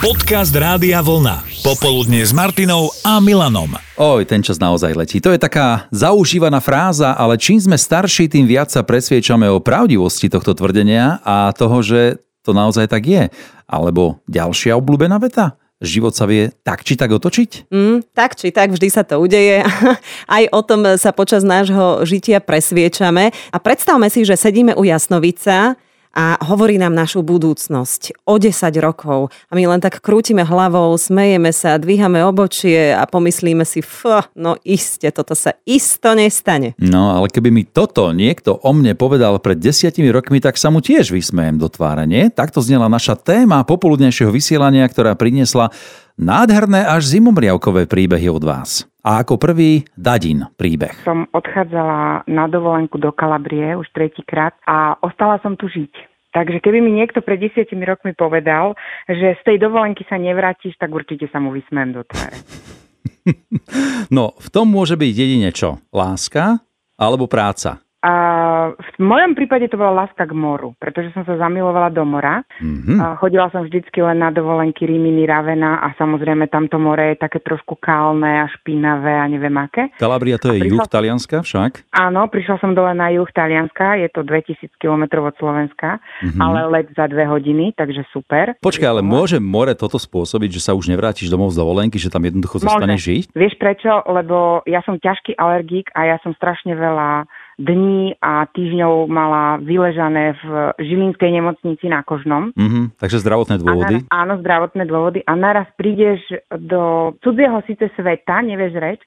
Podcast Rádia Vlna. Popoludne s Martinou a Milanom. Oj, ten čas naozaj letí. To je taká zaužívaná fráza, ale čím sme starší, tým viac sa presviečame o pravdivosti tohto tvrdenia a toho, že to naozaj tak je. Alebo ďalšia obľúbená veta? Život sa vie tak či tak otočiť? Mm, tak či tak, vždy sa to udeje. Aj o tom sa počas nášho žitia presviečame. A predstavme si, že sedíme u Jasnovica, a hovorí nám našu budúcnosť o 10 rokov. A my len tak krútime hlavou, smejeme sa, dvíhame obočie a pomyslíme si, f, no iste, toto sa isto nestane. No, ale keby mi toto niekto o mne povedal pred desiatimi rokmi, tak sa mu tiež vysmejem do tváre, nie? Takto znela naša téma popoludnejšieho vysielania, ktorá priniesla nádherné až zimomriavkové príbehy od vás. A ako prvý Dadin príbeh. Som odchádzala na dovolenku do Kalabrie už tretíkrát a ostala som tu žiť. Takže keby mi niekto pred desiatimi rokmi povedal, že z tej dovolenky sa nevrátiš, tak určite sa mu vysmiem do tváre. no, v tom môže byť jedine čo? Láska alebo práca? A v mojom prípade to bola láska k moru, pretože som sa zamilovala do mora. Mm-hmm. Chodila som vždycky len na dovolenky Rimini, Ravena a samozrejme tamto more je také trošku kalné a špinavé a neviem aké. Kalabria to je prišla... juh Talianska však? Áno, prišla som dole na juh Talianska, je to 2000 km od Slovenska, mm-hmm. ale let za dve hodiny, takže super. Počkaj, ale môže more toto spôsobiť, že sa už nevrátiš domov z dovolenky, že tam jednoducho zostaneš žiť? Vieš prečo? Lebo ja som ťažký alergík a ja som strašne veľa dní a týždňov mala vyležané v Žilinskej nemocnici na Kožnom. Mm-hmm, takže zdravotné dôvody? naraz, áno, zdravotné dôvody. A naraz prídeš do cudzieho síce sveta, nevieš reč,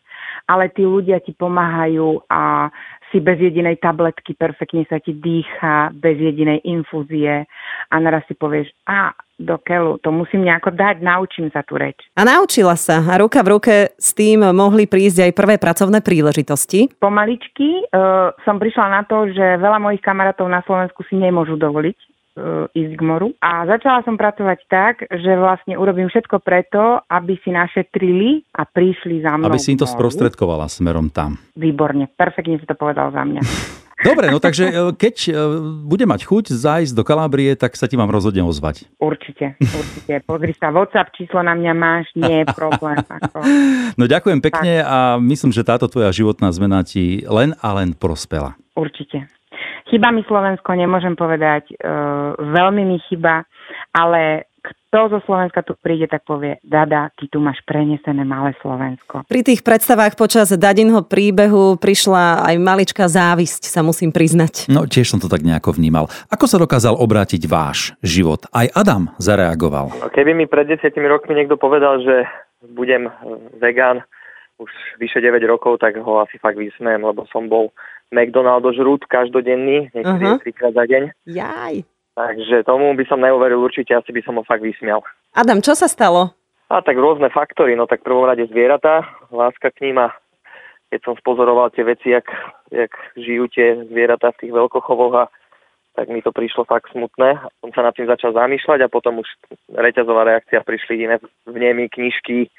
ale tí ľudia ti pomáhajú a si bez jedinej tabletky, perfektne sa ti dýcha, bez jedinej infúzie a naraz si povieš, a do keľu, to musím nejako dať, naučím sa tu reč. A naučila sa a ruka v ruke s tým mohli prísť aj prvé pracovné príležitosti? Pomaličky uh, som prišla na to, že veľa mojich kamarátov na Slovensku si nemôžu dovoliť E, ísť k moru. A začala som pracovať tak, že vlastne urobím všetko preto, aby si našetrili a prišli za mnou. Aby si im to sprostredkovala smerom tam. Výborne, perfektne si to povedal za mňa. Dobre, no takže e, keď e, bude mať chuť zájsť do Kalábrie, tak sa ti mám rozhodne ozvať. Určite, určite. Pozri sa, WhatsApp číslo na mňa máš, nie je problém. Ako... No ďakujem pekne tak. a myslím, že táto tvoja životná zmena ti len a len prospela. Určite. Chyba mi Slovensko, nemôžem povedať, e, veľmi mi chyba, ale kto zo Slovenska tu príde, tak povie, Dada, ty tu máš prenesené malé Slovensko. Pri tých predstavách počas Dadinho príbehu prišla aj maličká závisť, sa musím priznať. No, tiež som to tak nejako vnímal. Ako sa dokázal obrátiť váš život? Aj Adam zareagoval. No, keby mi pred desiatimi rokmi niekto povedal, že budem vegán už vyše 9 rokov, tak ho asi fakt vysmiem, lebo som bol McDonald's žrút každodenný, niekedy uh-huh. trikrát za deň. Jaj. Takže tomu by som neuveril určite, asi by som ho fakt vysmial. Adam, čo sa stalo? A tak rôzne faktory, no tak prvom rade zvieratá, láska k ním a keď som spozoroval tie veci, jak, jak žijú tie zvieratá v tých veľkochovoch a tak mi to prišlo fakt smutné. Som sa nad tým začal zamýšľať a potom už reťazová reakcia prišli iné vnemy, knižky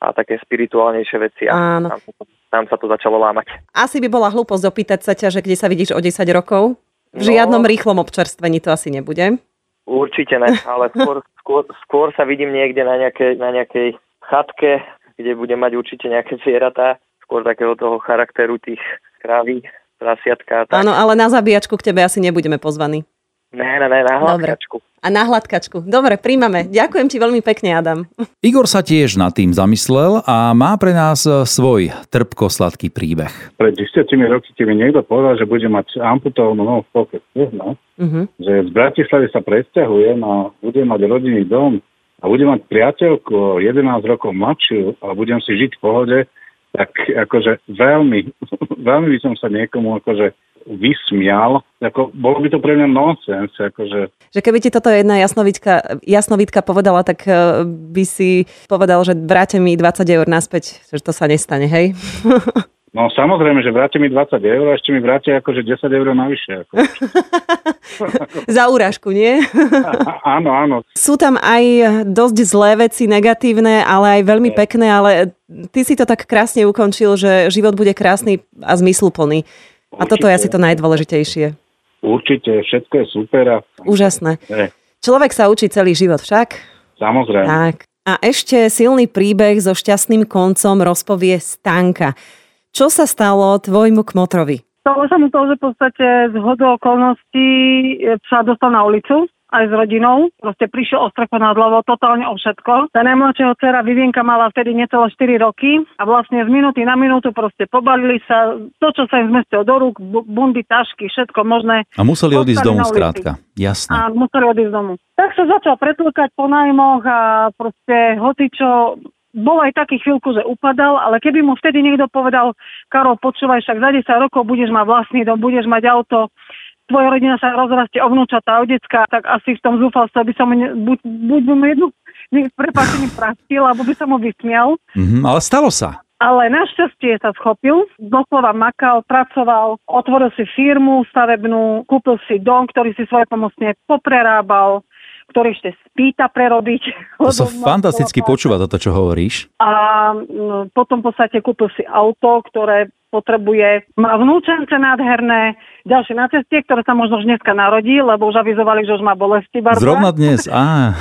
a také spirituálnejšie veci. A Áno. Tam, tam sa to začalo lámať. Asi by bola hlúposť opýtať sa ťa, že kde sa vidíš o 10 rokov? V no, žiadnom rýchlom občerstvení to asi nebude. Určite ne, ale skôr, skôr, skôr sa vidím niekde na nejakej, na nejakej chatke, kde budem mať určite nejaké zvieratá, skôr takého toho charakteru tých kráví, prasiatka. Áno, ale na zabíjačku k tebe asi nebudeme pozvaní. Ne, ne, ne, na hladkačku. A na hladkačku. Dobre, príjmame. Ďakujem ti veľmi pekne, Adam. Igor sa tiež nad tým zamyslel a má pre nás e, svoj trpko-sladký príbeh. Pred 10 roky mi niekto povedal, že bude mať amputovanú nohu v poke. No? Uh-huh. Že z Bratislavy sa presťahujem a bude mať rodinný dom a bude mať priateľku 11 rokov mladšiu a budem si žiť v pohode, tak akože veľmi, veľmi by som sa niekomu akože vysmial, ako, bolo by to pre mňa nonsens. Akože. Že keby ti toto jedna jasnovitka, jasnovitka povedala, tak uh, by si povedal, že vráte mi 20 eur naspäť, že to sa nestane, hej? No samozrejme, že vráte mi 20 eur a ešte mi vráte akože 10 eur navyše. Ako. Za úražku, nie? A, áno, áno. Sú tam aj dosť zlé veci, negatívne, ale aj veľmi pekné, ale ty si to tak krásne ukončil, že život bude krásny a zmysluplný. A toto je asi to najdôležitejšie. Určite, všetko je super. A... Úžasné. Ne. Človek sa učí celý život však. Samozrejme. Tak. A ešte silný príbeh so šťastným koncom rozpovie Stanka. Čo sa stalo tvojmu kmotrovi? Stalo sa mu to, že v podstate z hodou okolností sa dostal na ulicu aj s rodinou. Proste prišiel o strechu nad hlavou, totálne o všetko. Tá najmladšieho dcera Vivienka mala vtedy necelé 4 roky a vlastne z minúty na minútu proste pobalili sa to, čo sa im zmestilo do rúk, bundy, tašky, všetko možné. A museli odísť domov skrátka. Jasné. A museli odísť domov. Tak sa začal pretlkať po nájmoch a proste hocičo bol aj taký chvíľku, že upadal, ale keby mu vtedy niekto povedal, Karol, počúvaj, však za 10 rokov budeš mať vlastný dom, budeš mať auto, tvoja rodina sa rozrastie o vnúčatá, o decka, tak asi v tom zúfalstve by som ne, buď, buď by mu jednu prepáčený prastil, alebo by som mu vysmial. Mm-hmm, ale stalo sa. Ale našťastie sa schopil, doslova makal, pracoval, otvoril si firmu stavebnú, kúpil si dom, ktorý si svoje pomocne poprerábal, ktorý ešte spýta prerobiť. To sa fantasticky počúva toto, čo hovoríš. A no, potom v podstate kúpil si auto, ktoré potrebuje, má vnúčence nádherné, ďalšie na ceste, ktoré sa možno už dneska narodí, lebo už avizovali, že už má bolesti barba. Zrovna dnes, á.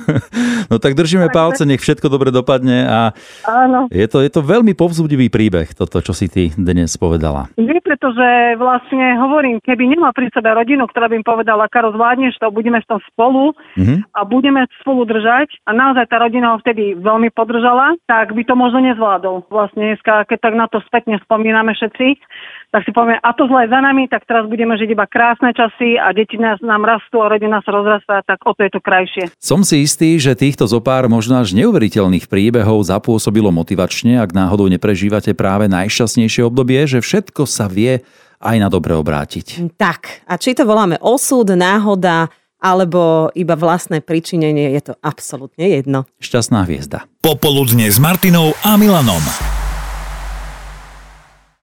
no tak držíme palce, nech všetko dobre dopadne a Áno. Je, to, je to veľmi povzbudivý príbeh, toto, čo si ty dnes povedala. Nie, pretože vlastne hovorím, keby nemal pri sebe rodinu, ktorá by im povedala, Karo, zvládneš to, budeme v tom spolu mm-hmm. a budeme spolu držať a naozaj tá rodina ho vtedy veľmi podržala, tak by to možno nezvládol. Vlastne dneska, keď tak na to spätne spomíname všetci, tak si povieme, a to zle za nami, tak teraz budeme žiť iba krásne časy a deti nás nám rastú a rodina sa rozrastá, tak o to je to krajšie. Som si istý, že týchto zopár možno až neuveriteľných príbehov zapôsobilo motivačne, ak náhodou neprežívate práve najšťastnejšie obdobie, že všetko sa vie aj na dobre obrátiť. Tak, a či to voláme osud, náhoda, alebo iba vlastné pričinenie, je to absolútne jedno. Šťastná hviezda. Popoludne s Martinou a Milanom.